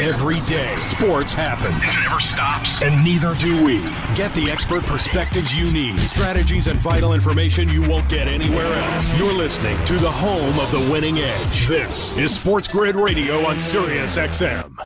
Every day, sports happens. It never stops. And neither do we. Get the expert perspectives you need, strategies and vital information you won't get anywhere else. You're listening to the home of the winning edge. This is Sports Grid Radio on Sirius XM.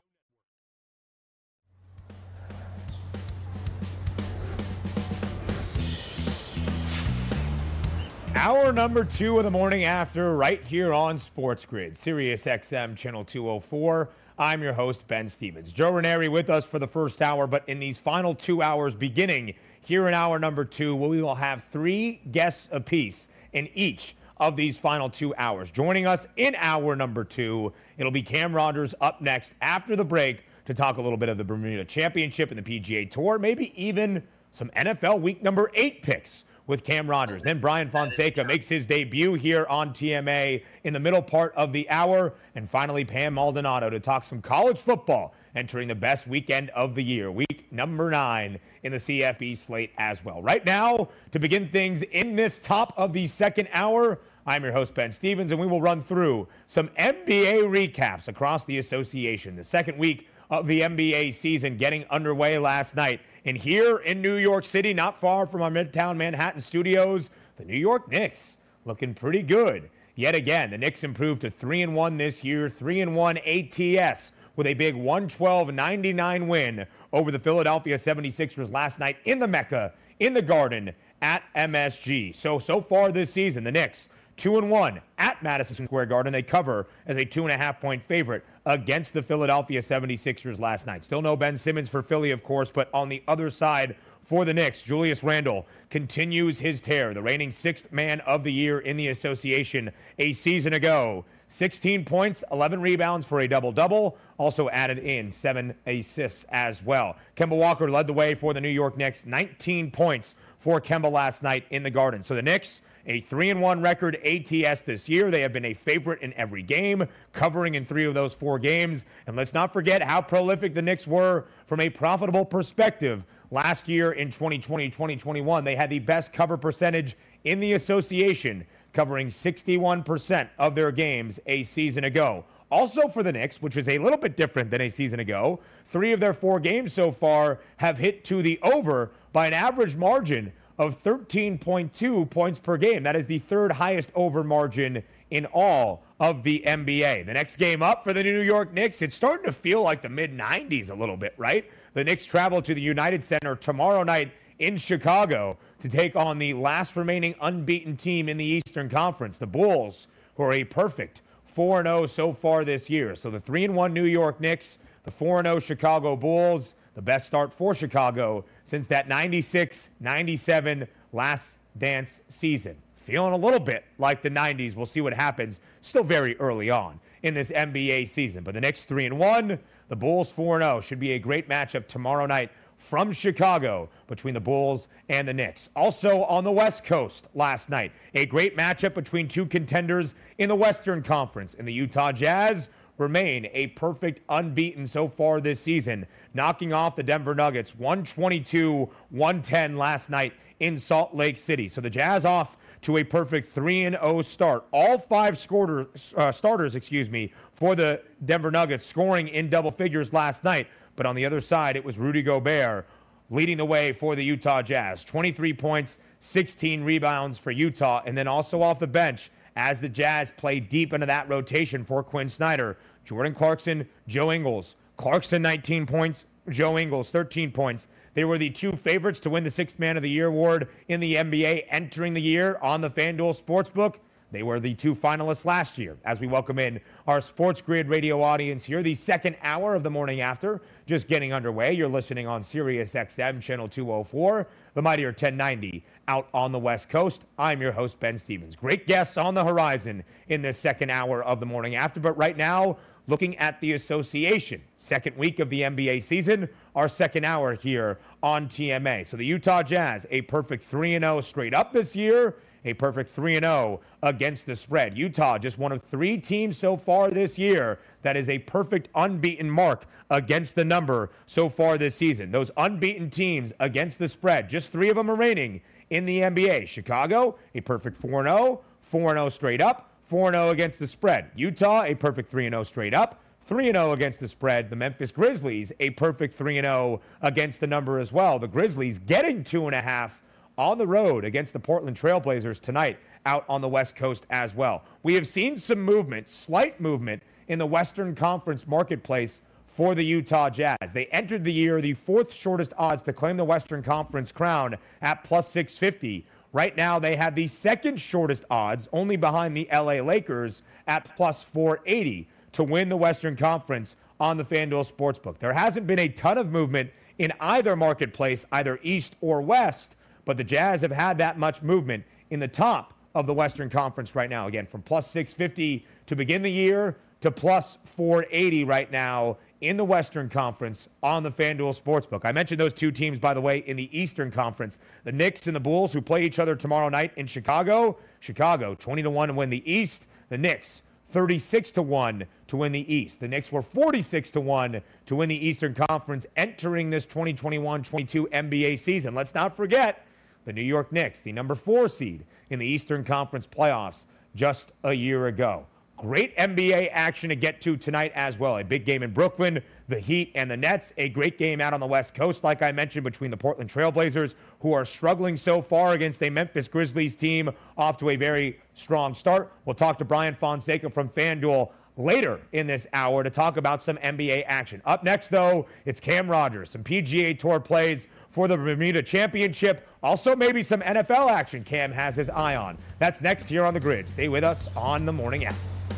Hour number two of the morning after, right here on Sports Grid, Sirius XM Channel 204. I'm your host, Ben Stevens. Joe Ranieri with us for the first hour, but in these final two hours, beginning here in hour number two, we will have three guests apiece in each of these final two hours. Joining us in hour number two, it'll be Cam Rogers up next after the break to talk a little bit of the Bermuda Championship and the PGA Tour, maybe even some NFL week number eight picks with Cam Rogers. Then Brian Fonseca makes his debut here on TMA in the middle part of the hour. And finally, Pam Maldonado to talk some college football entering the best weekend of the year, week number nine in the CFB slate as well. Right now, to begin things in this top of the second hour, I'm your host, Ben Stevens, and we will run through some NBA recaps across the association. The second week of the NBA season getting underway last night. And here in New York City, not far from our Midtown Manhattan studios, the New York Knicks looking pretty good. Yet again, the Knicks improved to 3 and 1 this year, 3 and 1 ATS with a big 112-99 win over the Philadelphia 76ers last night in the Mecca, in the Garden at MSG. So so far this season, the Knicks two and one at Madison Square Garden. They cover as a two and a half point favorite against the Philadelphia 76ers last night. Still no Ben Simmons for Philly, of course, but on the other side for the Knicks, Julius Randle continues his tear, the reigning sixth man of the year in the association a season ago. 16 points, 11 rebounds for a double double. Also added in seven assists as well. Kemba Walker led the way for the New York Knicks, 19 points for Kemba last night in the Garden. So the Knicks a 3 and 1 record ATS this year. They have been a favorite in every game, covering in 3 of those 4 games. And let's not forget how prolific the Knicks were from a profitable perspective. Last year in 2020 2021, they had the best cover percentage in the association, covering 61% of their games a season ago. Also for the Knicks, which is a little bit different than a season ago, three of their four games so far have hit to the over by an average margin of 13.2 points per game. That is the third highest over margin in all of the NBA. The next game up for the New York Knicks, it's starting to feel like the mid 90s a little bit, right? The Knicks travel to the United Center tomorrow night in Chicago to take on the last remaining unbeaten team in the Eastern Conference, the Bulls, who are a perfect 4 0 so far this year. So the 3 1 New York Knicks, the 4 0 Chicago Bulls, the best start for Chicago since that 96 97 last dance season. Feeling a little bit like the 90s. We'll see what happens. Still very early on in this NBA season. But the next 3 and 1, the Bulls 4 0 should be a great matchup tomorrow night from Chicago between the Bulls and the Knicks. Also on the West Coast last night, a great matchup between two contenders in the Western Conference in the Utah Jazz remain a perfect unbeaten so far this season, knocking off the Denver Nuggets 122 110 last night in Salt Lake City. So the Jazz off to a perfect 3 and 0 start. All five scorer, uh, starters, excuse me, for the Denver Nuggets scoring in double figures last night. But on the other side, it was Rudy Gobert leading the way for the Utah Jazz. 23 points, 16 rebounds for Utah, and then also off the bench as the Jazz play deep into that rotation for Quin Snyder. Jordan Clarkson, Joe Ingles. Clarkson, 19 points. Joe Ingles, 13 points. They were the two favorites to win the Sixth Man of the Year award in the NBA entering the year on the FanDuel Sportsbook. They were the two finalists last year. As we welcome in our Sports Grid radio audience here, the second hour of the morning after, just getting underway. You're listening on Sirius XM, channel 204, the Mightier 1090 out on the West Coast. I'm your host, Ben Stevens. Great guests on the horizon in this second hour of the morning after. But right now, looking at the association. Second week of the NBA season, our second hour here on TMA. So the Utah Jazz, a perfect 3 0 straight up this year, a perfect 3 0 against the spread. Utah, just one of three teams so far this year that is a perfect unbeaten mark against the number so far this season. Those unbeaten teams against the spread, just three of them remaining in the NBA. Chicago, a perfect 4 0, 4 0 straight up. 4 0 against the spread. Utah, a perfect 3 0 straight up, 3 0 against the spread. The Memphis Grizzlies, a perfect 3 0 against the number as well. The Grizzlies getting two and a half on the road against the Portland Trailblazers tonight out on the West Coast as well. We have seen some movement, slight movement in the Western Conference marketplace for the Utah Jazz. They entered the year the fourth shortest odds to claim the Western Conference crown at plus 650. Right now, they have the second shortest odds, only behind the LA Lakers at plus 480 to win the Western Conference on the FanDuel Sportsbook. There hasn't been a ton of movement in either marketplace, either East or West, but the Jazz have had that much movement in the top of the Western Conference right now. Again, from plus 650 to begin the year to plus 480 right now in the Western Conference on the FanDuel Sportsbook. I mentioned those two teams, by the way, in the Eastern Conference. The Knicks and the Bulls, who play each other tomorrow night in Chicago. Chicago, 20 to 1 to win the East. The Knicks, 36 to 1 to win the East. The Knicks were 46 to 1 to win the Eastern Conference entering this 2021-22 NBA season. Let's not forget the New York Knicks, the number 4 seed in the Eastern Conference playoffs just a year ago. Great NBA action to get to tonight as well. A big game in Brooklyn, the Heat and the Nets. A great game out on the West Coast, like I mentioned, between the Portland Trailblazers, who are struggling so far against a Memphis Grizzlies team off to a very strong start. We'll talk to Brian Fonseca from FanDuel later in this hour to talk about some NBA action. Up next, though, it's Cam Rogers, some PGA Tour plays for the Bermuda Championship. Also, maybe some NFL action Cam has his eye on. That's next here on the grid. Stay with us on the morning after.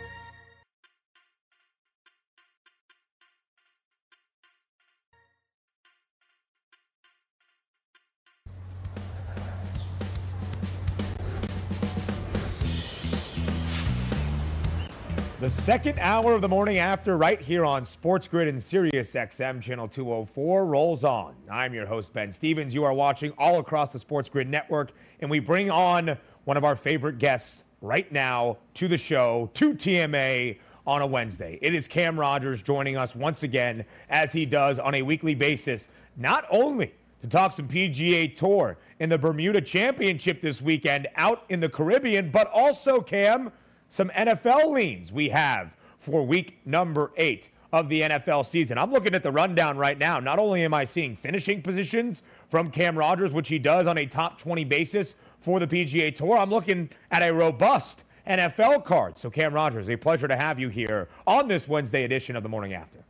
The second hour of the morning after, right here on Sports Grid and Sirius XM Channel 204, rolls on. I'm your host, Ben Stevens. You are watching all across the Sports Grid network, and we bring on one of our favorite guests right now to the show, to TMA on a Wednesday. It is Cam Rogers joining us once again, as he does on a weekly basis, not only to talk some PGA Tour in the Bermuda Championship this weekend out in the Caribbean, but also, Cam, some NFL leans we have for week number eight of the NFL season. I'm looking at the rundown right now. Not only am I seeing finishing positions from Cam Rogers, which he does on a top 20 basis for the PGA Tour, I'm looking at a robust NFL card. So, Cam Rogers, a pleasure to have you here on this Wednesday edition of the Morning After.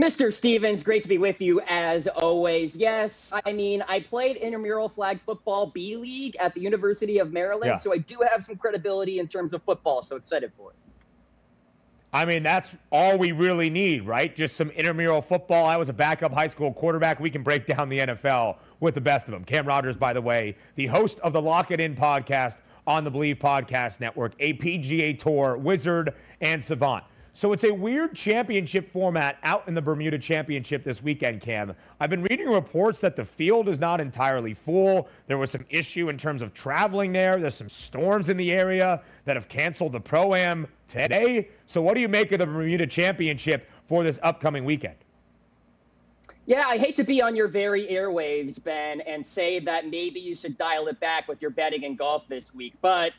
Mr. Stevens, great to be with you as always. Yes, I mean, I played intramural flag football B League at the University of Maryland, yeah. so I do have some credibility in terms of football, so excited for it. I mean, that's all we really need, right? Just some intramural football. I was a backup high school quarterback. We can break down the NFL with the best of them. Cam Rogers, by the way, the host of the Lock It In podcast on the Believe Podcast Network, a PGA Tour wizard and savant. So it's a weird championship format out in the Bermuda Championship this weekend, Cam. I've been reading reports that the field is not entirely full. There was some issue in terms of traveling there. There's some storms in the area that have canceled the Pro Am today. So, what do you make of the Bermuda Championship for this upcoming weekend? Yeah, I hate to be on your very airwaves, Ben, and say that maybe you should dial it back with your betting in golf this week. But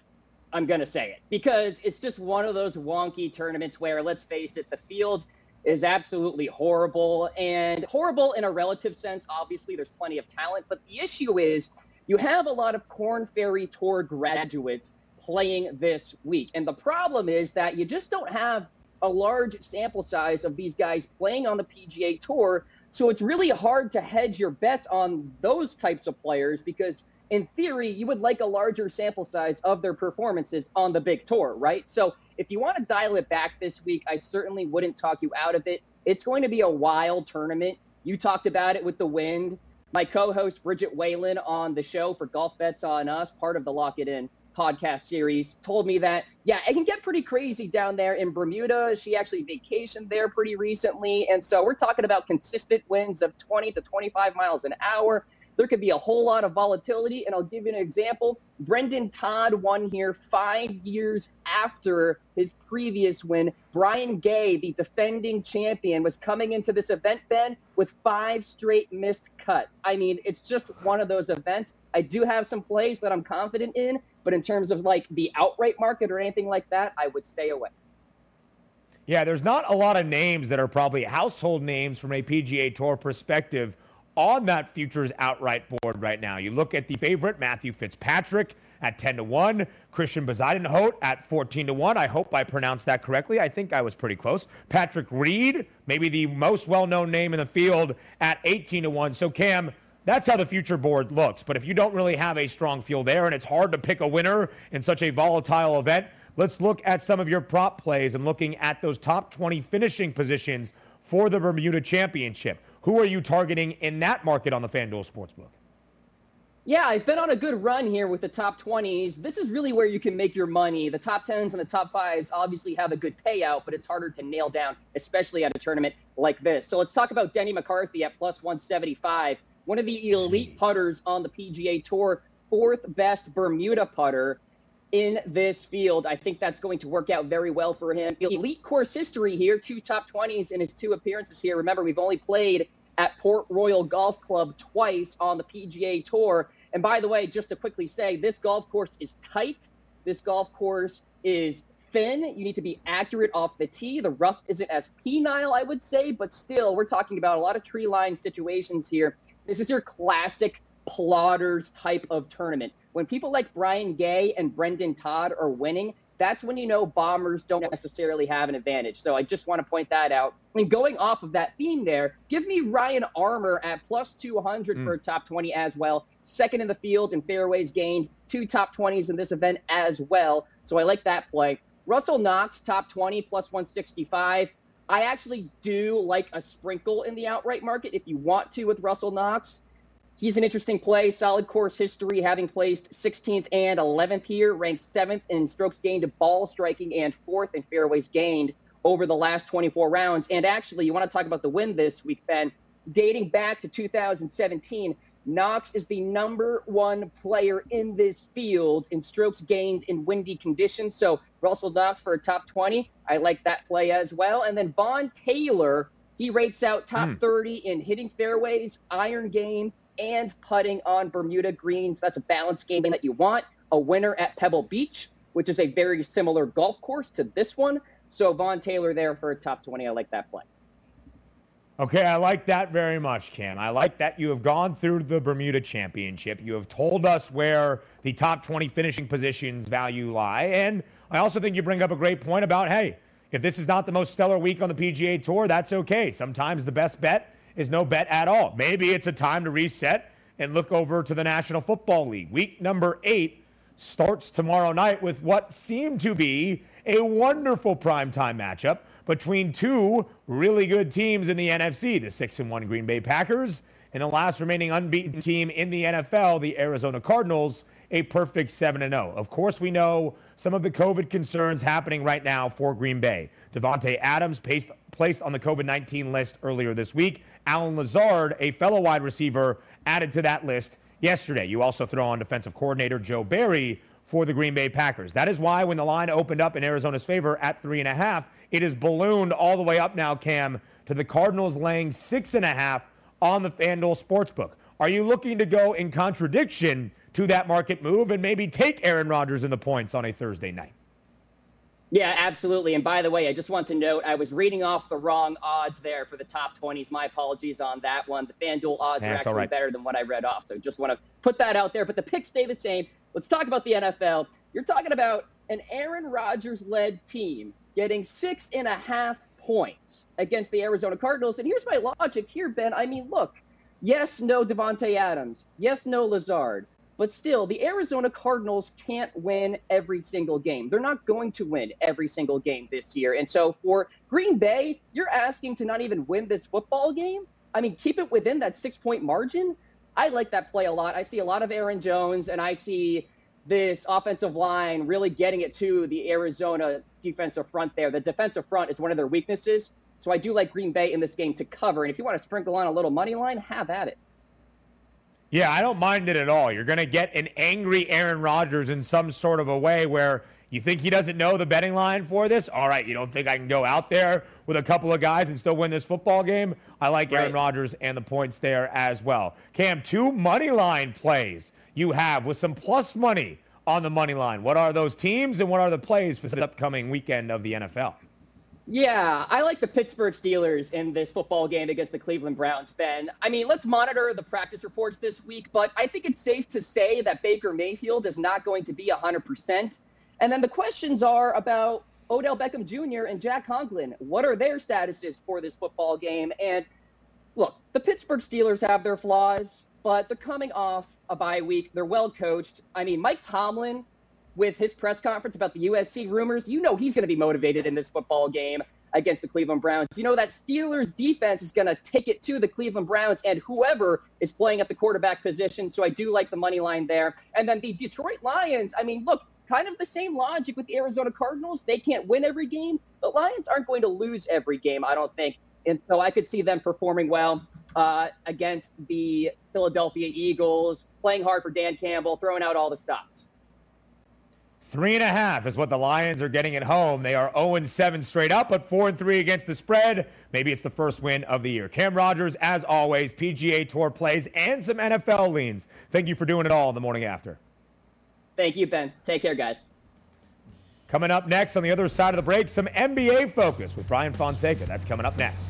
I'm going to say it because it's just one of those wonky tournaments where, let's face it, the field is absolutely horrible and horrible in a relative sense. Obviously, there's plenty of talent, but the issue is you have a lot of Corn Ferry Tour graduates playing this week. And the problem is that you just don't have a large sample size of these guys playing on the PGA Tour. So it's really hard to hedge your bets on those types of players because in theory, you would like a larger sample size of their performances on the big tour, right? So if you want to dial it back this week, I certainly wouldn't talk you out of it. It's going to be a wild tournament. You talked about it with the wind. My co host, Bridget Whalen, on the show for Golf Bets on Us, part of the Lock It In podcast series, told me that yeah, it can get pretty crazy down there in Bermuda. She actually vacationed there pretty recently. And so we're talking about consistent winds of 20 to 25 miles an hour. There could be a whole lot of volatility. And I'll give you an example. Brendan Todd won here five years after his previous win. Brian Gay, the defending champion, was coming into this event, Ben, with five straight missed cuts. I mean, it's just one of those events. I do have some plays that I'm confident in, but in terms of like the outright market or anything like that, I would stay away. Yeah, there's not a lot of names that are probably household names from a PGA Tour perspective on that futures outright board right now. You look at the favorite, Matthew Fitzpatrick at 10 to 1, Christian Bezuidenhout at 14 to 1. I hope I pronounced that correctly. I think I was pretty close. Patrick Reed, maybe the most well-known name in the field at 18 to 1. So Cam, that's how the future board looks. But if you don't really have a strong field there and it's hard to pick a winner in such a volatile event, let's look at some of your prop plays and looking at those top 20 finishing positions for the Bermuda Championship. Who are you targeting in that market on the FanDuel Sportsbook? Yeah, I've been on a good run here with the top 20s. This is really where you can make your money. The top 10s and the top 5s obviously have a good payout, but it's harder to nail down, especially at a tournament like this. So let's talk about Denny McCarthy at plus 175, one of the elite putters on the PGA Tour, fourth best Bermuda putter in this field. I think that's going to work out very well for him. Elite course history here, two top 20s in his two appearances here. Remember, we've only played at Port Royal Golf Club twice on the PGA Tour. And by the way, just to quickly say, this golf course is tight. This golf course is thin. You need to be accurate off the tee. The rough isn't as penile, I would say, but still, we're talking about a lot of tree line situations here. This is your classic plotters type of tournament. When people like Brian Gay and Brendan Todd are winning, that's when you know bombers don't necessarily have an advantage. So I just want to point that out. I mean, going off of that theme there, give me Ryan Armour at plus 200 mm. for a top 20 as well. Second in the field in fairways gained, two top 20s in this event as well. So I like that play. Russell Knox, top 20, plus 165. I actually do like a sprinkle in the outright market if you want to with Russell Knox. He's an interesting play, solid course history, having placed 16th and 11th here, ranked seventh in strokes gained to ball striking and fourth in fairways gained over the last 24 rounds. And actually, you want to talk about the win this week, Ben. Dating back to 2017, Knox is the number one player in this field in strokes gained in windy conditions. So Russell Knox for a top 20. I like that play as well. And then Vaughn Taylor, he rates out top mm. 30 in hitting fairways, iron game, and putting on Bermuda greens. That's a balanced game that you want. A winner at Pebble Beach, which is a very similar golf course to this one. So Vaughn Taylor there for a top 20. I like that play. Okay, I like that very much, Ken. I like that you have gone through the Bermuda Championship. You have told us where the top 20 finishing positions value lie. And I also think you bring up a great point about hey, if this is not the most stellar week on the PGA Tour, that's okay. Sometimes the best bet is no bet at all. Maybe it's a time to reset and look over to the National Football League. Week number eight starts tomorrow night with what seemed to be a wonderful primetime matchup between two really good teams in the NFC, the 6 and 1 Green Bay Packers and the last remaining unbeaten team in the NFL, the Arizona Cardinals, a perfect 7 0. Of course, we know some of the COVID concerns happening right now for Green Bay. Davante Adams placed, placed on the COVID 19 list earlier this week. Allen Lazard, a fellow wide receiver, added to that list yesterday. You also throw on defensive coordinator Joe Barry for the Green Bay Packers. That is why when the line opened up in Arizona's favor at three and a half, it is ballooned all the way up now, Cam, to the Cardinals laying six and a half on the FanDuel Sportsbook. Are you looking to go in contradiction to that market move and maybe take Aaron Rodgers in the points on a Thursday night? Yeah, absolutely. And by the way, I just want to note I was reading off the wrong odds there for the top 20s. My apologies on that one. The FanDuel odds That's are actually right. better than what I read off. So just want to put that out there. But the picks stay the same. Let's talk about the NFL. You're talking about an Aaron Rodgers led team getting six and a half points against the Arizona Cardinals. And here's my logic here, Ben. I mean, look, yes, no Davante Adams. Yes, no Lazard. But still, the Arizona Cardinals can't win every single game. They're not going to win every single game this year. And so for Green Bay, you're asking to not even win this football game? I mean, keep it within that six point margin. I like that play a lot. I see a lot of Aaron Jones and I see this offensive line really getting it to the Arizona defensive front there. The defensive front is one of their weaknesses. So I do like Green Bay in this game to cover. And if you want to sprinkle on a little money line, have at it. Yeah, I don't mind it at all. You're going to get an angry Aaron Rodgers in some sort of a way where you think he doesn't know the betting line for this? All right, you don't think I can go out there with a couple of guys and still win this football game? I like Aaron right. Rodgers and the points there as well. Cam, two money line plays you have with some plus money on the money line. What are those teams and what are the plays for the upcoming weekend of the NFL? Yeah, I like the Pittsburgh Steelers in this football game against the Cleveland Browns, Ben. I mean, let's monitor the practice reports this week, but I think it's safe to say that Baker Mayfield is not going to be 100%. And then the questions are about Odell Beckham Jr. and Jack Conklin. What are their statuses for this football game? And look, the Pittsburgh Steelers have their flaws, but they're coming off a bye week. They're well coached. I mean, Mike Tomlin with his press conference about the USC rumors, you know he's going to be motivated in this football game against the Cleveland Browns. You know that Steelers defense is going to take it to the Cleveland Browns and whoever is playing at the quarterback position. So I do like the money line there. And then the Detroit Lions, I mean, look, kind of the same logic with the Arizona Cardinals. They can't win every game. The Lions aren't going to lose every game, I don't think. And so I could see them performing well uh, against the Philadelphia Eagles, playing hard for Dan Campbell, throwing out all the stops. Three and a half is what the Lions are getting at home. They are 0 7 straight up, but 4 and 3 against the spread. Maybe it's the first win of the year. Cam Rogers, as always, PGA Tour plays and some NFL leans. Thank you for doing it all in the morning after. Thank you, Ben. Take care, guys. Coming up next on the other side of the break, some NBA focus with Brian Fonseca. That's coming up next.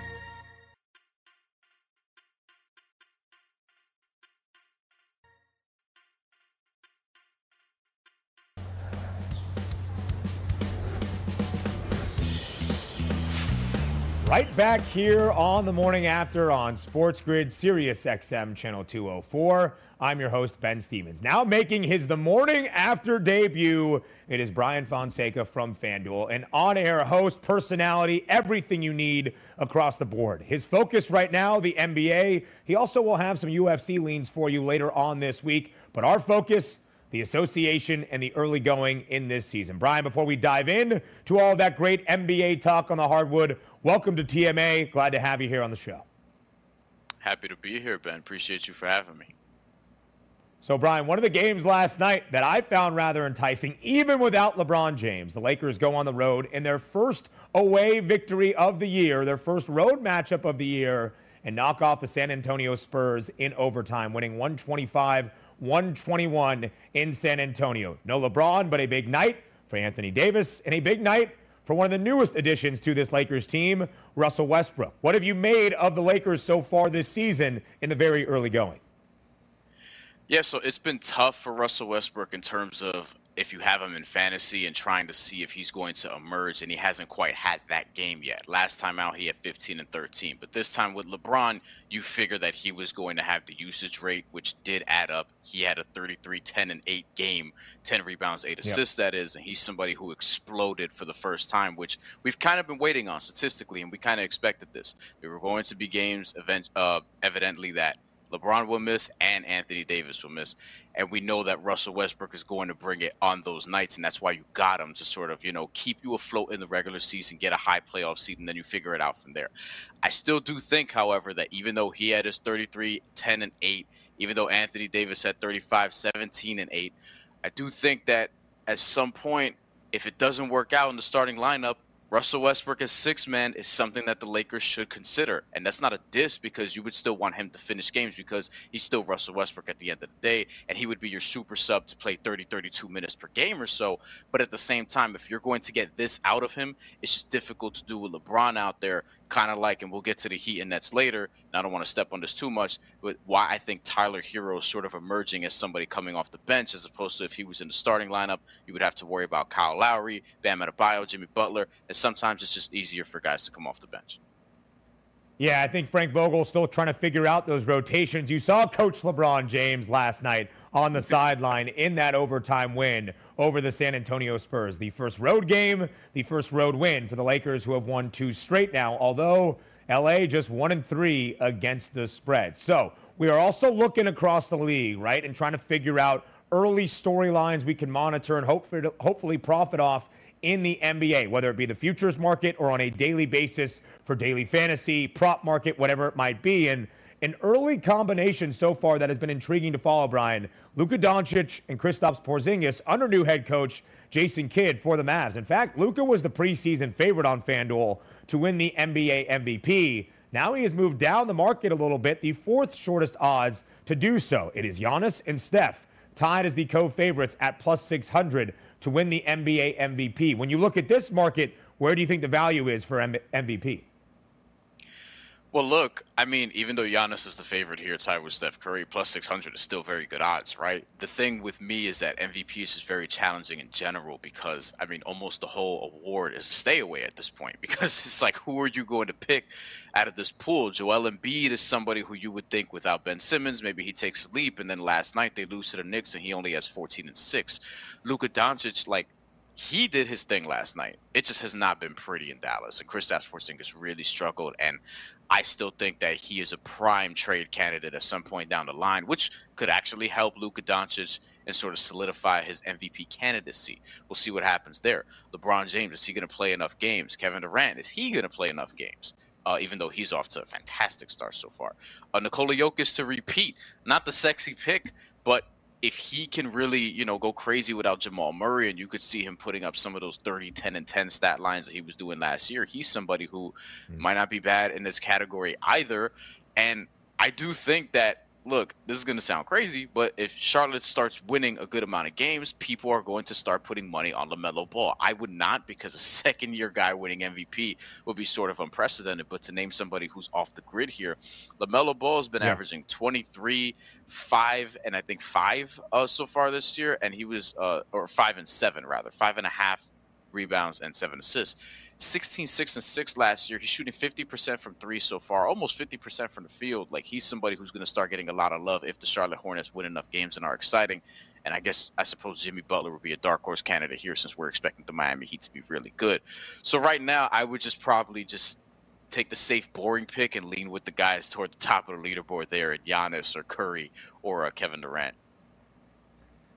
Right back here on the morning after on Sports Grid Sirius XM Channel 204. I'm your host, Ben Stevens. Now making his the morning after debut, it is Brian Fonseca from FanDuel, an on air host, personality, everything you need across the board. His focus right now, the NBA. He also will have some UFC leans for you later on this week, but our focus, the association and the early going in this season. Brian, before we dive in to all that great NBA talk on the hardwood, welcome to TMA. Glad to have you here on the show. Happy to be here, Ben. Appreciate you for having me. So, Brian, one of the games last night that I found rather enticing, even without LeBron James, the Lakers go on the road in their first away victory of the year, their first road matchup of the year, and knock off the San Antonio Spurs in overtime, winning 125 121 in San Antonio. No LeBron, but a big night for Anthony Davis and a big night for one of the newest additions to this Lakers team, Russell Westbrook. What have you made of the Lakers so far this season in the very early going? Yeah, so it's been tough for Russell Westbrook in terms of if you have him in fantasy and trying to see if he's going to emerge, and he hasn't quite had that game yet. Last time out, he had 15 and 13, but this time with LeBron, you figure that he was going to have the usage rate, which did add up. He had a 33, 10, and 8 game, 10 rebounds, 8 assists, yep. that is, and he's somebody who exploded for the first time, which we've kind of been waiting on statistically, and we kind of expected this. There were going to be games, event, uh, evidently, that LeBron will miss and Anthony Davis will miss. And we know that Russell Westbrook is going to bring it on those nights. And that's why you got him to sort of, you know, keep you afloat in the regular season, get a high playoff seed, and then you figure it out from there. I still do think, however, that even though he had his 33, 10, and 8, even though Anthony Davis had 35, 17, and 8, I do think that at some point, if it doesn't work out in the starting lineup, Russell Westbrook as six man is something that the Lakers should consider. And that's not a diss because you would still want him to finish games because he's still Russell Westbrook at the end of the day. And he would be your super sub to play 30, 32 minutes per game or so. But at the same time, if you're going to get this out of him, it's just difficult to do with LeBron out there kind of like, and we'll get to the Heat and Nets later. And I don't want to step on this too much, but why I think Tyler Herro is sort of emerging as somebody coming off the bench, as opposed to if he was in the starting lineup, you would have to worry about Kyle Lowry, Bam Adebayo, Jimmy Butler, and sometimes it's just easier for guys to come off the bench. Yeah, I think Frank Vogel's still trying to figure out those rotations. You saw Coach LeBron James last night on the sideline in that overtime win over the San Antonio Spurs. The first road game, the first road win for the Lakers, who have won two straight now, although LA just one and three against the spread. So we are also looking across the league, right, and trying to figure out early storylines we can monitor and hopefully, hopefully profit off in the NBA, whether it be the futures market or on a daily basis for daily fantasy, prop market, whatever it might be. And an early combination so far that has been intriguing to follow, Brian. Luka Doncic and Kristaps Porzingis under new head coach Jason Kidd for the Mavs. In fact, Luka was the preseason favorite on FanDuel to win the NBA MVP. Now he has moved down the market a little bit, the fourth shortest odds to do so. It is Giannis and Steph tied as the co-favorites at plus 600 to win the NBA MVP. When you look at this market, where do you think the value is for M- MVP? Well, look, I mean, even though Giannis is the favorite here, tied with Steph Curry, plus 600 is still very good odds, right? The thing with me is that MVP is very challenging in general because, I mean, almost the whole award is a stay away at this point because it's like, who are you going to pick out of this pool? Joel Embiid is somebody who you would think without Ben Simmons, maybe he takes a leap, and then last night they lose to the Knicks and he only has 14 and 6. Luka Doncic, like, he did his thing last night. It just has not been pretty in Dallas. And Chris Porzingis really struggled. And I still think that he is a prime trade candidate at some point down the line, which could actually help Luka Doncic and sort of solidify his MVP candidacy. We'll see what happens there. LeBron James, is he going to play enough games? Kevin Durant, is he going to play enough games? Uh, even though he's off to a fantastic start so far. Uh, Nikola Jokic to repeat, not the sexy pick, but if he can really, you know, go crazy without Jamal Murray and you could see him putting up some of those 30, 10, and 10 stat lines that he was doing last year, he's somebody who mm-hmm. might not be bad in this category either. And I do think that look, this is going to sound crazy, but if Charlotte starts winning a good amount of games, people are going to start putting money on LaMelo Ball. I would not because a second year guy winning MVP would be sort of unprecedented. But to name somebody who's off the grid here, LaMelo Ball has been yeah. averaging 23, 5, and I think 5 uh, so far this year. And he was, uh, or 5 and 7 rather, five and a half rebounds and seven assists. 16, 6, and 6 last year. He's shooting 50% from three so far, almost 50% from the field. Like he's somebody who's going to start getting a lot of love if the Charlotte Hornets win enough games and are exciting. And I guess I suppose Jimmy Butler would be a dark horse candidate here since we're expecting the Miami Heat to be really good. So right now, I would just probably just take the safe, boring pick and lean with the guys toward the top of the leaderboard there at Giannis or Curry or uh, Kevin Durant.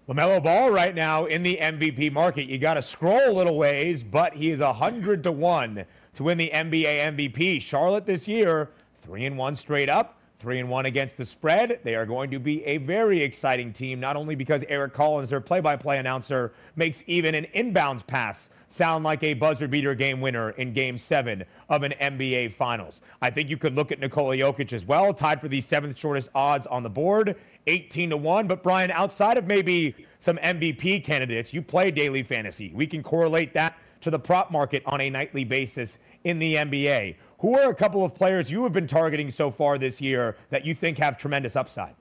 LaMelo Ball right now in the MVP market. You got to scroll a little ways, but he is 100 to 1 to win the NBA MVP. Charlotte this year, 3 and 1 straight up, 3 and 1 against the spread. They are going to be a very exciting team, not only because Eric Collins, their play by play announcer, makes even an inbounds pass sound like a buzzer beater game winner in game seven of an NBA Finals. I think you could look at Nikola Jokic as well, tied for the seventh shortest odds on the board, 18 to 1. But Brian, outside of maybe some MVP candidates, you play daily fantasy. We can correlate that to the prop market on a nightly basis in the NBA. Who are a couple of players you have been targeting so far this year that you think have tremendous upside?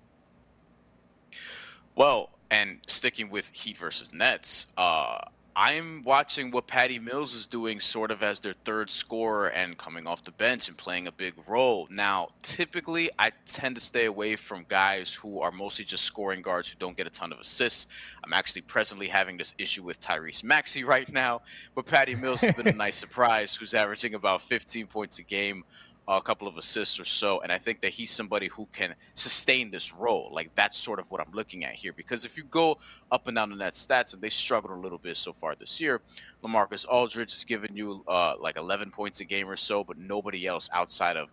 Well, and sticking with Heat versus Nets, uh, I'm watching what Patty Mills is doing sort of as their third scorer and coming off the bench and playing a big role. Now, typically, I tend to stay away from guys who are mostly just scoring guards who don't get a ton of assists. I'm actually presently having this issue with Tyrese Maxey right now, but Patty Mills has been a nice surprise who's averaging about 15 points a game a couple of assists or so. And I think that he's somebody who can sustain this role. Like that's sort of what I'm looking at here. Because if you go up and down the net stats, and they struggled a little bit so far this year, LaMarcus Aldridge has given you uh, like 11 points a game or so, but nobody else outside of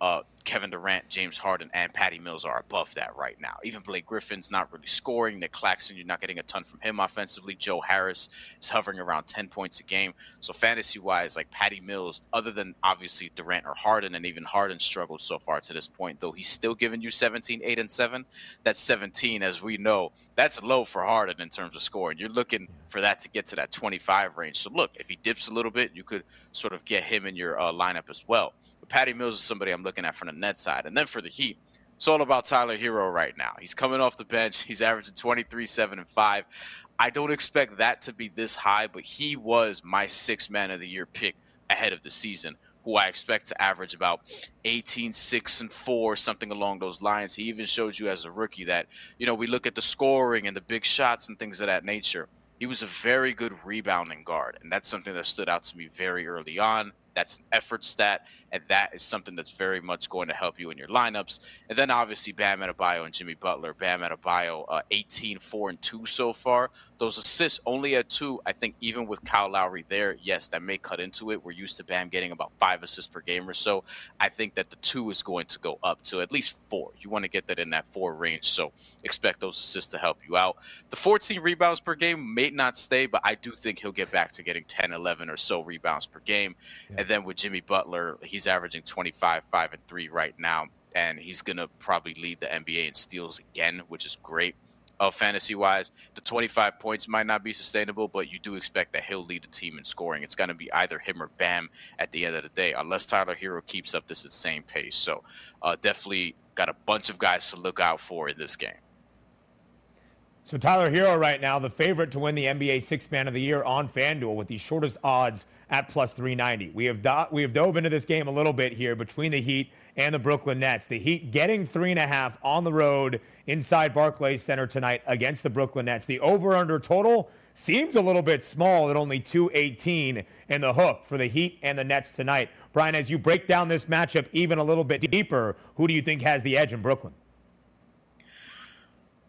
uh, Kevin Durant, James Harden, and Patty Mills are above that right now. Even Blake Griffin's not really scoring. Nic Claxton, you're not getting a ton from him offensively. Joe Harris is hovering around 10 points a game. So fantasy wise, like Patty Mills, other than obviously Durant or Harden, and even Harden struggled so far to this point, though he's still giving you 17, 8, and 7. That's 17, as we know. That's low for Harden in terms of scoring. You're looking for that to get to that 25 range. So look, if he dips a little bit, you could sort of get him in your uh, lineup as well. But Patty Mills is somebody I'm looking at from the net side. And then for the Heat, it's all about Tyler Herro right now. He's coming off the bench. He's averaging 23, 7, and 5. I don't expect that to be this high, but he was my sixth man of the year pick ahead of the season who I expect to average about 18, 6, and 4, something along those lines. He even showed you as a rookie that, you know, we look at the scoring and the big shots and things of that nature. He was a very good rebounding guard, and that's something that stood out to me very early on. That's an effort stat, and that is something that's very much going to help you in your lineups. And then obviously Bam Adebayo and Jimmy Butler. Bam Adebayo, uh, 18, 4, and 2 so far. Those assists only at two. I think even with Kyle Lowry there, yes, that may cut into it. We're used to Bam getting about five assists per game or so. I think that the two is going to go up to at least four. You want to get that in that four range, so expect those assists to help you out. The 14 rebounds per game may not stay, but I do think he'll get back to getting 10, 11 or so rebounds per game. Yeah. And then with Jimmy Butler, he's averaging 25, 5, and 3 right now. And he's going to probably lead the NBA in steals again, which is great uh, fantasy wise. The 25 points might not be sustainable, but you do expect that he'll lead the team in scoring. It's going to be either him or Bam at the end of the day, unless Tyler Herro keeps up this insane pace. So uh, definitely got a bunch of guys to look out for in this game. So Tyler Herro right now, the favorite to win the NBA Six Man of the Year on FanDuel with the shortest odds at plus 390. We have do- we have dove into this game a little bit here between the Heat and the Brooklyn Nets. The Heat getting three and a half on the road inside Barclays Center tonight against the Brooklyn Nets. The over/under total seems a little bit small at only 218 in the hook for the Heat and the Nets tonight. Brian, as you break down this matchup even a little bit deeper, who do you think has the edge in Brooklyn?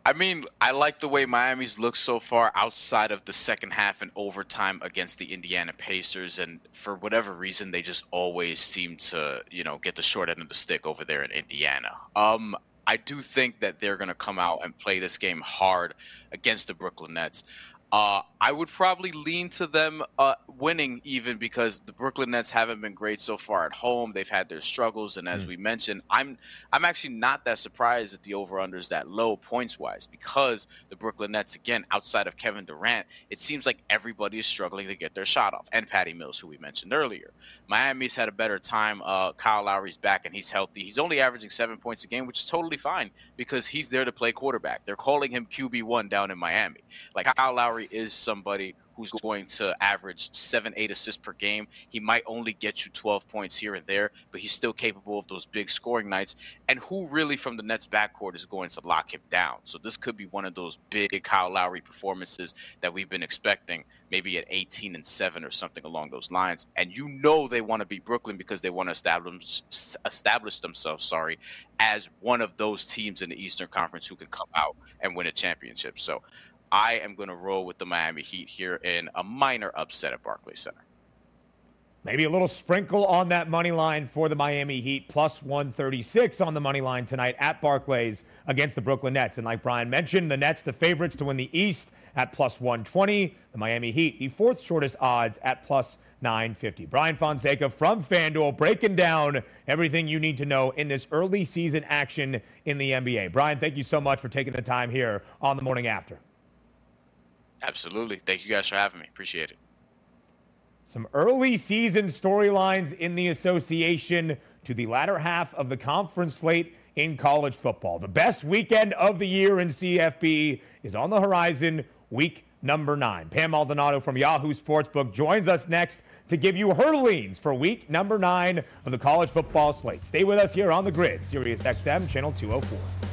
I mean, I like the way Miami's looked so far outside of the second half and overtime against the Indiana Pacers. And for whatever reason, they just always seem to, you know, get the short end of the stick over there in Indiana. Um, I do think that they're going to come out and play this game hard against the Brooklyn Nets. Uh, I would probably lean to them uh, winning, even because the Brooklyn Nets haven't been great so far at home. They've had their struggles, and as mm. we mentioned, I'm I'm actually not that surprised that the over under is that low points wise because the Brooklyn Nets, again, outside of Kevin Durant, it seems like everybody is struggling to get their shot off, and Patty Mills, who we mentioned earlier. Miami's had a better time. Uh, Kyle Lowry's back and he's healthy. He's only averaging seven points a game, which is totally fine because he's there to play quarterback. They're calling him QB one down in Miami. Like Kyle Lowry is somebody who's going to average seven, eight assists per game. He might only get you 12 points here and there, but he's still capable of those big scoring nights. And who really from the Nets backcourt is going to lock him down? So this could be one of those big Kyle Lowry performances that we've been expecting, maybe at 18 and 7 or something along those lines. And you know they want to beat Brooklyn because they want to establish establish themselves, sorry, as one of those teams in the Eastern Conference who can come out and win a championship. So I am going to roll with the Miami Heat here in a minor upset at Barclays Center. Maybe a little sprinkle on that money line for the Miami Heat, plus 136 on the money line tonight at Barclays against the Brooklyn Nets. And like Brian mentioned, the Nets, the favorites to win the East at plus 120. The Miami Heat, the fourth shortest odds at plus 950. Brian Fonseca from FanDuel breaking down everything you need to know in this early season action in the NBA. Brian, thank you so much for taking the time here on the morning after. Absolutely. Thank you guys for having me. Appreciate it. Some early season storylines in the association to the latter half of the conference slate in college football. The best weekend of the year in CFB is on the horizon, week number nine. Pam Maldonado from Yahoo Sportsbook joins us next to give you her leans for week number nine of the college football slate. Stay with us here on the grid, Sirius XM, channel 204.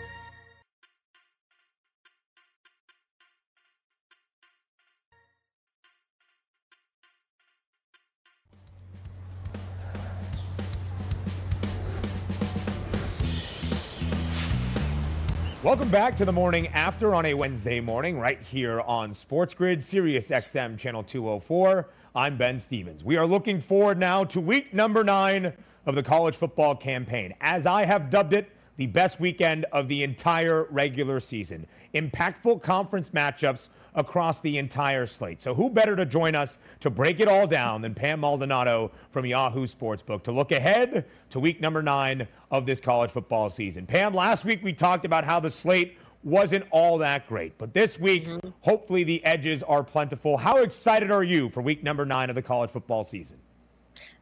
Welcome back to the morning after on a Wednesday morning, right here on Sports Grid, Sirius XM Channel 204. I'm Ben Stevens. We are looking forward now to week number nine of the college football campaign. As I have dubbed it, the best weekend of the entire regular season. Impactful conference matchups across the entire slate. So, who better to join us to break it all down than Pam Maldonado from Yahoo Sportsbook to look ahead to week number nine of this college football season? Pam, last week we talked about how the slate wasn't all that great. But this week, mm-hmm. hopefully the edges are plentiful. How excited are you for week number nine of the college football season?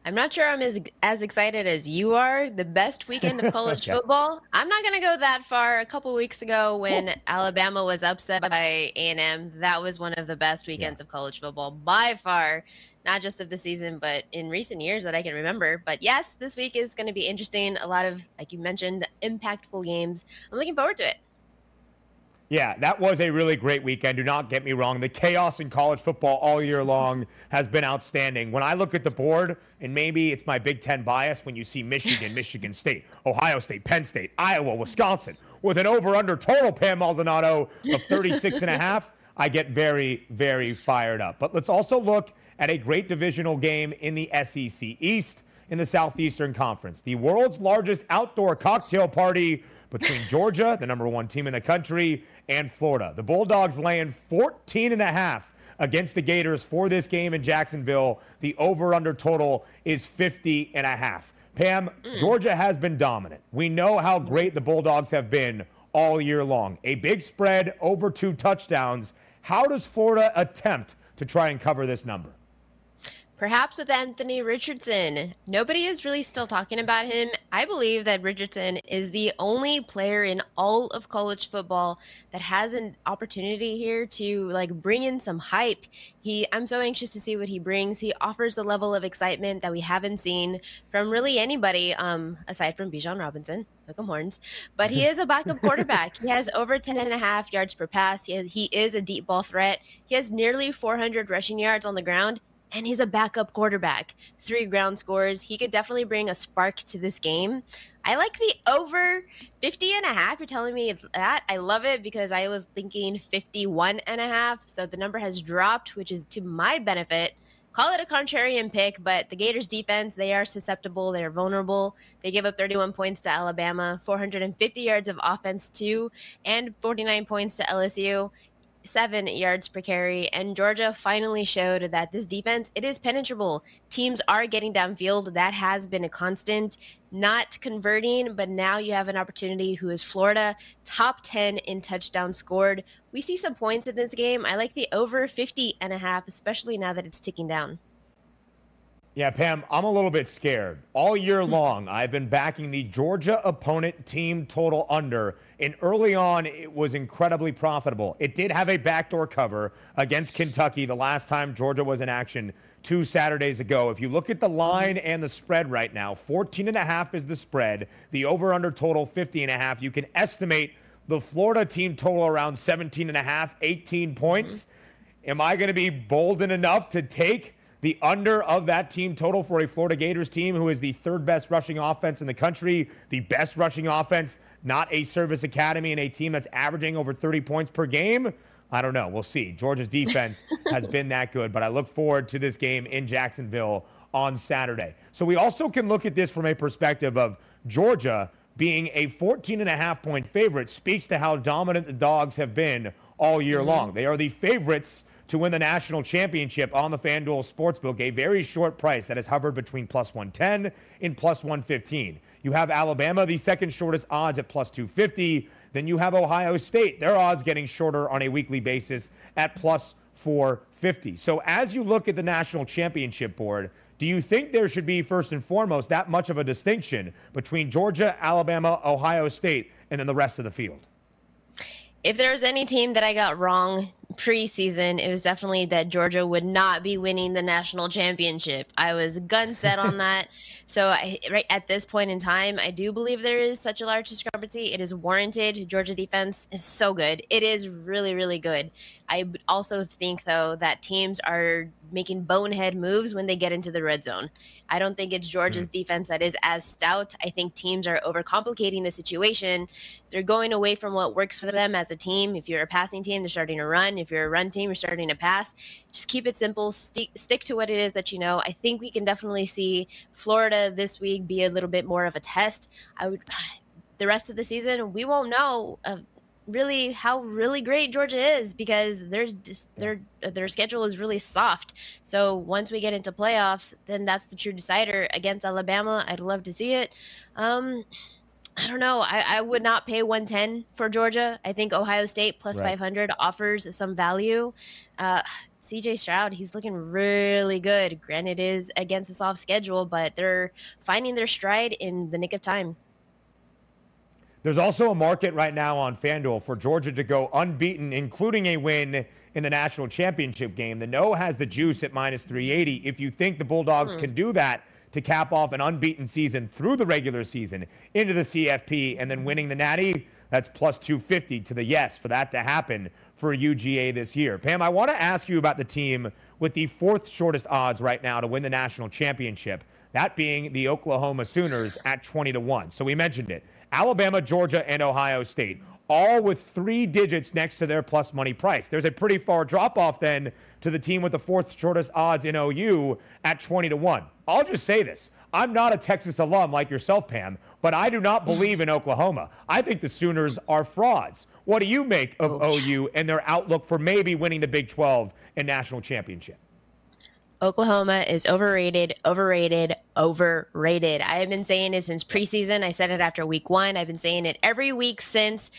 I'm not sure I'm as as excited as you are. The best weekend of college okay. football. I'm not going to go that far. A couple weeks ago, when cool. Alabama was upset by A&M, that was one of the best weekends yeah. of college football by far. Not just of the season, but in recent years that I can remember. But yes, this week is going to be interesting. A lot of, like you mentioned, impactful games. I'm looking forward to it. Yeah, that was a really great weekend. Do not get me wrong. The chaos in college football all year long has been outstanding. When I look at the board, and maybe it's my Big Ten bias when you see Michigan, Michigan State, Ohio State, Penn State, Iowa, Wisconsin, with an over under total, Pam Maldonado, of 36 and a half, I get very, very fired up. But let's also look at a great divisional game in the SEC East in the Southeastern Conference. The world's largest outdoor cocktail party between Georgia, the number one team in the country, and Florida. The Bulldogs laying 14 and a half against the Gators for this game in Jacksonville. The over under total is 50 and a half. Pam, mm. Georgia has been dominant. We know how great the Bulldogs have been all year long. A big spread over two touchdowns. How does Florida attempt to try and cover this number? Perhaps with Anthony Richardson. Nobody is really still talking about him. I believe that Richardson is the only player in all of college football that has an opportunity here to like bring in some hype. He I'm so anxious to see what he brings. He offers a level of excitement that we haven't seen from really anybody um aside from Bijan Robinson. Hook 'em horns. But he is a backup quarterback. He has over 10 and a half yards per pass. He, has, he is a deep ball threat. He has nearly 400 rushing yards on the ground and he's a backup quarterback. Three ground scores. He could definitely bring a spark to this game. I like the over 50 and a half. You're telling me that. I love it because I was thinking 51 and a half. So the number has dropped, which is to my benefit. Call it a contrarian pick, but the Gators defense, they are susceptible. They're vulnerable. They give up 31 points to Alabama, 450 yards of offense too, and 49 points to LSU seven yards per carry and georgia finally showed that this defense it is penetrable. Teams are getting downfield. That has been a constant not converting but now you have an opportunity who is florida top 10 in touchdowns scored. We see some points in this game. I like the over 50 and a half especially now that it's ticking down yeah, Pam, I'm a little bit scared. All year long, I've been backing the Georgia opponent team total under, and early on, it was incredibly profitable. It did have a backdoor cover against Kentucky the last time Georgia was in action two Saturdays ago. If you look at the line and the spread right now, 14 and a half is the spread. The over under total 50 and a half. You can estimate the Florida team total around 17 and a half, 18 points. Mm-hmm. Am I going to be bold enough to take the under of that team total for a Florida Gators team who is the third best rushing offense in the country, the best rushing offense, not a service academy, and a team that's averaging over 30 points per game. I don't know. We'll see. Georgia's defense has been that good, but I look forward to this game in Jacksonville on Saturday. So we also can look at this from a perspective of Georgia being a 14 and a half point favorite speaks to how dominant the dogs have been all year mm-hmm. long. They are the favorites to win the national championship on the FanDuel Sportsbook, a very short price that has hovered between plus 110 and plus 115. You have Alabama, the second shortest odds at plus 250. Then you have Ohio State, their odds getting shorter on a weekly basis at plus 450. So as you look at the national championship board, do you think there should be, first and foremost, that much of a distinction between Georgia, Alabama, Ohio State, and then the rest of the field? If there's any team that I got wrong preseason, it was definitely that Georgia would not be winning the national championship. I was gun set on that. So, I, right at this point in time, I do believe there is such a large discrepancy. It is warranted. Georgia defense is so good. It is really, really good. I also think, though, that teams are making bonehead moves when they get into the red zone. I don't think it's Georgia's mm. defense that is as stout. I think teams are overcomplicating the situation. They're going away from what works for them as a team. If you're a passing team, they're starting to run. If you're a run team, you're starting to pass. Just keep it simple. St- stick to what it is that you know. I think we can definitely see Florida this week be a little bit more of a test. I would. The rest of the season, we won't know. Uh, really how really great Georgia is because their their their schedule is really soft. So once we get into playoffs, then that's the true decider against Alabama. I'd love to see it. Um, I don't know. I, I would not pay 110 for Georgia. I think Ohio State plus right. 500 offers some value. Uh, CJ Stroud, he's looking really good. Granted, it is against a soft schedule, but they're finding their stride in the nick of time. There's also a market right now on FanDuel for Georgia to go unbeaten, including a win in the national championship game. The no has the juice at minus 380. If you think the Bulldogs hmm. can do that to cap off an unbeaten season through the regular season into the CFP and then winning the Natty, that's plus 250 to the yes for that to happen for UGA this year. Pam, I want to ask you about the team with the fourth shortest odds right now to win the national championship, that being the Oklahoma Sooners at 20 to 1. So we mentioned it. Alabama, Georgia, and Ohio State all with three digits next to their plus money price. There's a pretty far drop off then to the team with the fourth shortest odds in OU at 20 to 1. I'll just say this. I'm not a Texas alum like yourself, Pam, but I do not believe in Oklahoma. I think the Sooners are frauds. What do you make of oh. OU and their outlook for maybe winning the Big 12 and national championship? Oklahoma is overrated, overrated, overrated. I have been saying it since preseason. I said it after week one. I've been saying it every week since.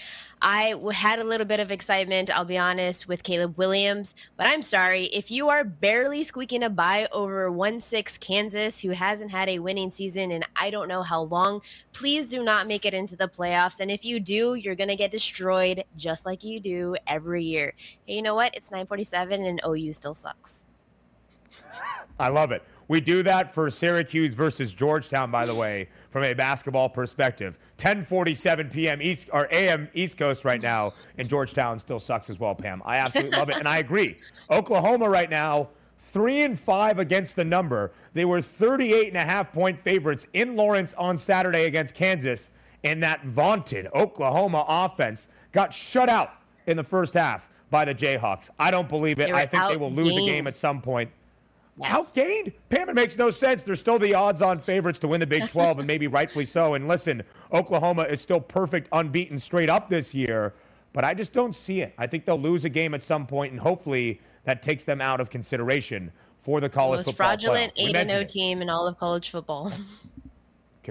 I had a little bit of excitement, I'll be honest, with Caleb Williams. But I'm sorry, if you are barely squeaking a by over 1 6 Kansas, who hasn't had a winning season in I don't know how long, please do not make it into the playoffs. And if you do, you're going to get destroyed just like you do every year. Hey, you know what? It's 947 and OU still sucks. I love it. We do that for Syracuse versus Georgetown, by the way, from a basketball perspective. 10:47 p.m. East or a.m. East Coast right now, and Georgetown still sucks as well. Pam, I absolutely love it, and I agree. Oklahoma right now, three and five against the number. They were 38 and a half point favorites in Lawrence on Saturday against Kansas, and that vaunted Oklahoma offense got shut out in the first half by the Jayhawks. I don't believe it. I think they will lose a game at some point. Yes. Outgained? Pam, it makes no sense. They're still the odds on favorites to win the Big 12, and maybe rightfully so. And listen, Oklahoma is still perfect, unbeaten straight up this year, but I just don't see it. I think they'll lose a game at some point, and hopefully that takes them out of consideration for the college Most football. Most fraudulent 8 0 team in all of college football.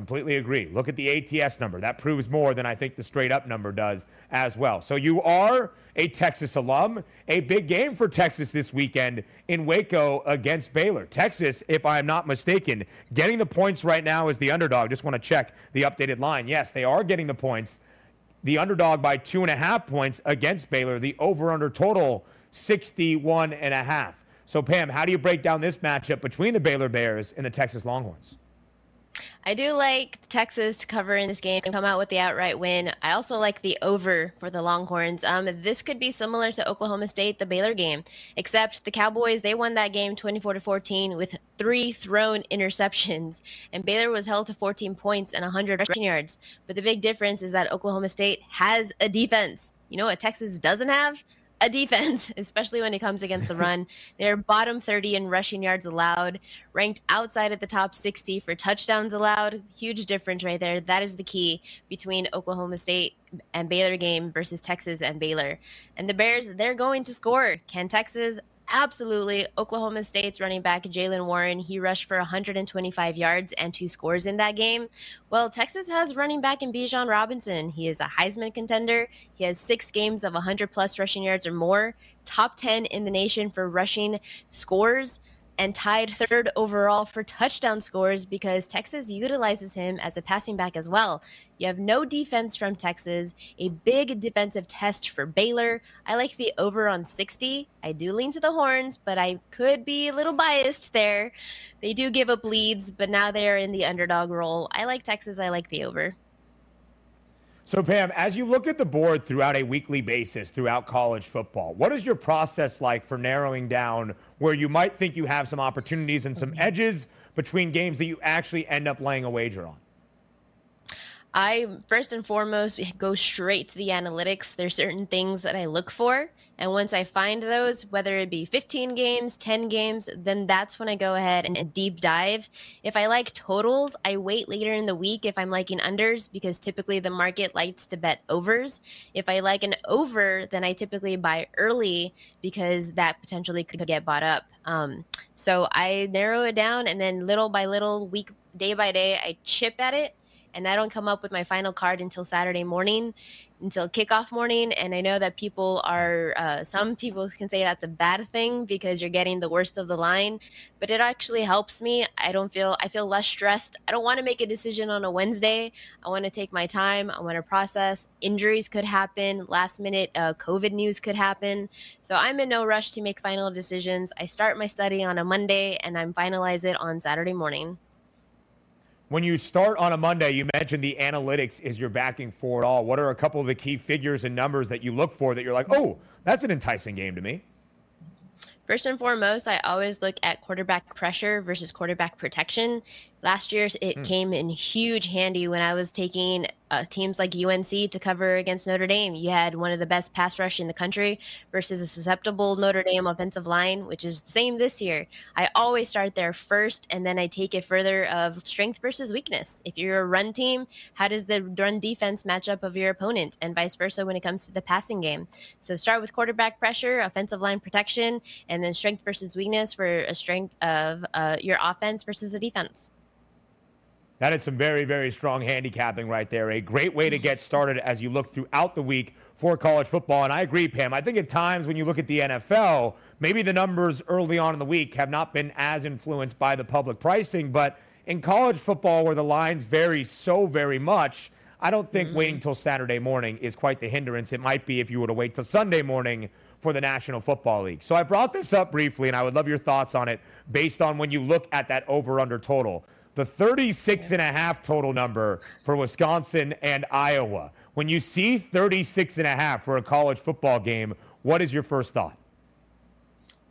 Completely agree. Look at the ATS number. That proves more than I think the straight up number does as well. So you are a Texas alum. A big game for Texas this weekend in Waco against Baylor. Texas, if I'm not mistaken, getting the points right now is the underdog. Just want to check the updated line. Yes, they are getting the points. The underdog by two and a half points against Baylor. The over under total 61 and a half. So, Pam, how do you break down this matchup between the Baylor Bears and the Texas Longhorns? I do like Texas to cover in this game and come out with the outright win. I also like the over for the Longhorns. Um, this could be similar to Oklahoma State, the Baylor game, except the Cowboys they won that game 24 to 14 with three thrown interceptions, and Baylor was held to 14 points and 100 rushing yards. But the big difference is that Oklahoma State has a defense. You know what Texas doesn't have? A defense, especially when it comes against the run. They're bottom 30 in rushing yards allowed, ranked outside at the top 60 for touchdowns allowed. Huge difference right there. That is the key between Oklahoma State and Baylor game versus Texas and Baylor. And the Bears, they're going to score. Can Texas Absolutely. Oklahoma State's running back, Jaylen Warren, he rushed for 125 yards and two scores in that game. Well, Texas has running back in Bijan Robinson. He is a Heisman contender. He has six games of 100 plus rushing yards or more, top 10 in the nation for rushing scores and tied third overall for touchdown scores because Texas utilizes him as a passing back as well. You have no defense from Texas, a big defensive test for Baylor. I like the over on 60. I do lean to the horns, but I could be a little biased there. They do give up leads, but now they're in the underdog role. I like Texas. I like the over. So, Pam, as you look at the board throughout a weekly basis throughout college football, what is your process like for narrowing down where you might think you have some opportunities and some edges between games that you actually end up laying a wager on? I first and foremost go straight to the analytics. There's certain things that I look for. And once I find those, whether it be 15 games, 10 games, then that's when I go ahead and deep dive. If I like totals, I wait later in the week if I'm liking unders because typically the market likes to bet overs. If I like an over, then I typically buy early because that potentially could get bought up. Um, so I narrow it down and then little by little, week, day by day, I chip at it and I don't come up with my final card until Saturday morning until kickoff morning. And I know that people are, uh, some people can say that's a bad thing because you're getting the worst of the line, but it actually helps me. I don't feel, I feel less stressed. I don't want to make a decision on a Wednesday. I want to take my time. I want to process. Injuries could happen, last minute uh, COVID news could happen. So I'm in no rush to make final decisions. I start my study on a Monday and I'm finalize it on Saturday morning when you start on a Monday, you mentioned the analytics is your backing for it all. What are a couple of the key figures and numbers that you look for that you're like, oh, that's an enticing game to me? First and foremost, I always look at quarterback pressure versus quarterback protection. Last year, it mm. came in huge handy when I was taking uh, teams like UNC to cover against Notre Dame. You had one of the best pass rush in the country versus a susceptible Notre Dame offensive line, which is the same this year. I always start there first, and then I take it further of strength versus weakness. If you're a run team, how does the run defense match up of your opponent, and vice versa when it comes to the passing game? So start with quarterback pressure, offensive line protection, and then strength versus weakness for a strength of uh, your offense versus the defense. That is some very, very strong handicapping right there. A great way to get started as you look throughout the week for college football. And I agree, Pam. I think at times when you look at the NFL, maybe the numbers early on in the week have not been as influenced by the public pricing. But in college football, where the lines vary so very much, I don't think mm-hmm. waiting till Saturday morning is quite the hindrance. It might be if you were to wait till Sunday morning for the National Football League. So I brought this up briefly, and I would love your thoughts on it based on when you look at that over under total the 36 and a half total number for Wisconsin and Iowa. When you see 36 and a half for a college football game, what is your first thought?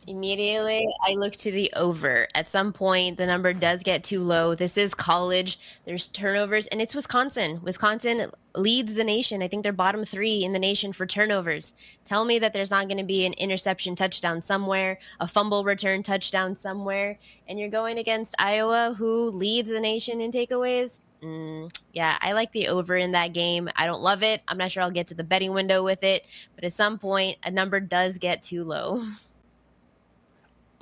Immediately, I look to the over. At some point, the number does get too low. This is college. There's turnovers, and it's Wisconsin. Wisconsin leads the nation. I think they're bottom three in the nation for turnovers. Tell me that there's not going to be an interception touchdown somewhere, a fumble return touchdown somewhere, and you're going against Iowa, who leads the nation in takeaways. Mm, yeah, I like the over in that game. I don't love it. I'm not sure I'll get to the betting window with it, but at some point, a number does get too low.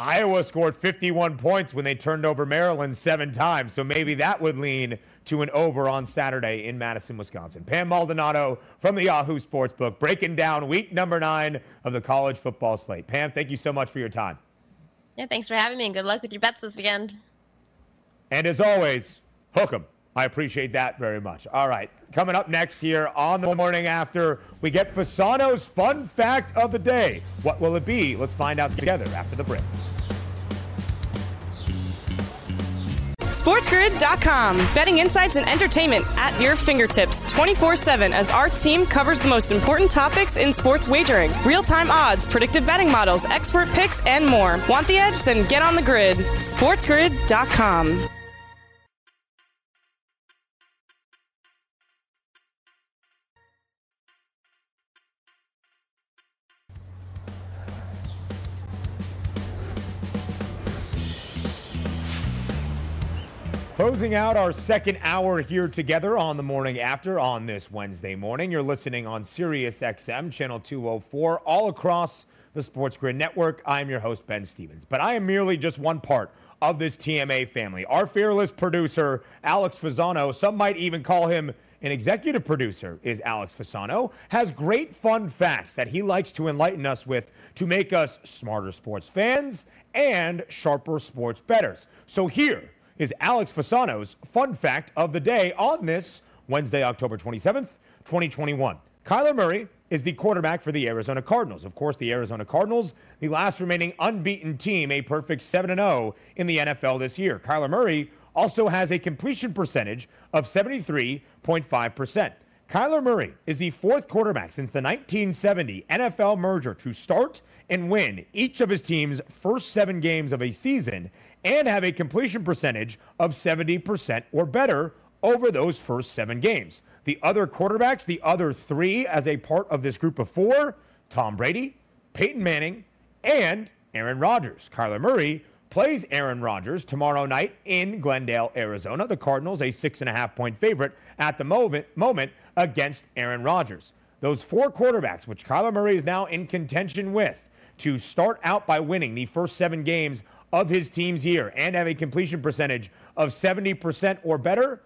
Iowa scored 51 points when they turned over Maryland seven times. So maybe that would lean to an over on Saturday in Madison, Wisconsin. Pam Maldonado from the Yahoo Sportsbook breaking down week number nine of the college football slate. Pam, thank you so much for your time. Yeah, thanks for having me and good luck with your bets this weekend. And as always, hook 'em. I appreciate that very much. All right, coming up next here on the morning after, we get Fasano's fun fact of the day. What will it be? Let's find out together after the break. SportsGrid.com. Betting insights and entertainment at your fingertips 24 7 as our team covers the most important topics in sports wagering real time odds, predictive betting models, expert picks, and more. Want the edge? Then get on the grid. SportsGrid.com. Closing out our second hour here together on the morning after on this Wednesday morning. You're listening on Sirius XM, channel 204, all across the Sports Grid Network. I'm your host, Ben Stevens. But I am merely just one part of this TMA family. Our fearless producer, Alex Fasano, some might even call him an executive producer, is Alex Fasano, has great fun facts that he likes to enlighten us with to make us smarter sports fans and sharper sports bettors. So here, is Alex Fasano's fun fact of the day on this Wednesday, October 27th, 2021. Kyler Murray is the quarterback for the Arizona Cardinals. Of course, the Arizona Cardinals, the last remaining unbeaten team, a perfect 7 0 in the NFL this year. Kyler Murray also has a completion percentage of 73.5%. Kyler Murray is the fourth quarterback since the 1970 NFL merger to start and win each of his team's first seven games of a season and have a completion percentage of 70% or better over those first seven games. The other quarterbacks, the other three as a part of this group of four Tom Brady, Peyton Manning, and Aaron Rodgers. Kyler Murray plays Aaron Rodgers tomorrow night in Glendale, Arizona. The Cardinals, a six and a half point favorite at the moment, against Aaron Rodgers. Those four quarterbacks, which Kyler Murray is now in contention with, to start out by winning the first seven games of his team's year and have a completion percentage of 70% or better,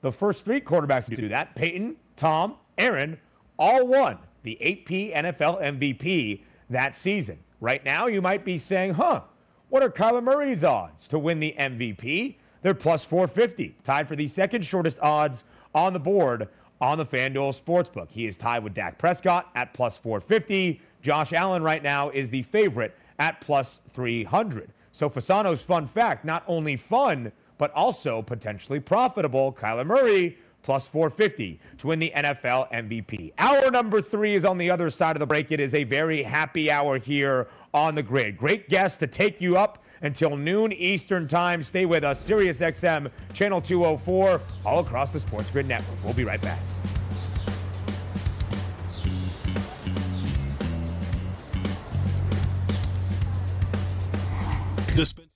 the first three quarterbacks to do that, Peyton, Tom, Aaron, all won the AP NFL MVP that season. Right now, you might be saying, huh, what are Kyler Murray's odds to win the MVP? They're plus 450, tied for the second shortest odds on the board on the FanDuel Sportsbook. He is tied with Dak Prescott at plus 450. Josh Allen right now is the favorite at plus 300. So Fasano's fun fact, not only fun, but also potentially profitable. Kyler Murray plus 450 to win the NFL MVP. Hour number three is on the other side of the break. It is a very happy hour here on the grid. Great guest to take you up until noon Eastern Time. Stay with us, SiriusXM, Channel 204, all across the Sports Grid Network. We'll be right back. Disp-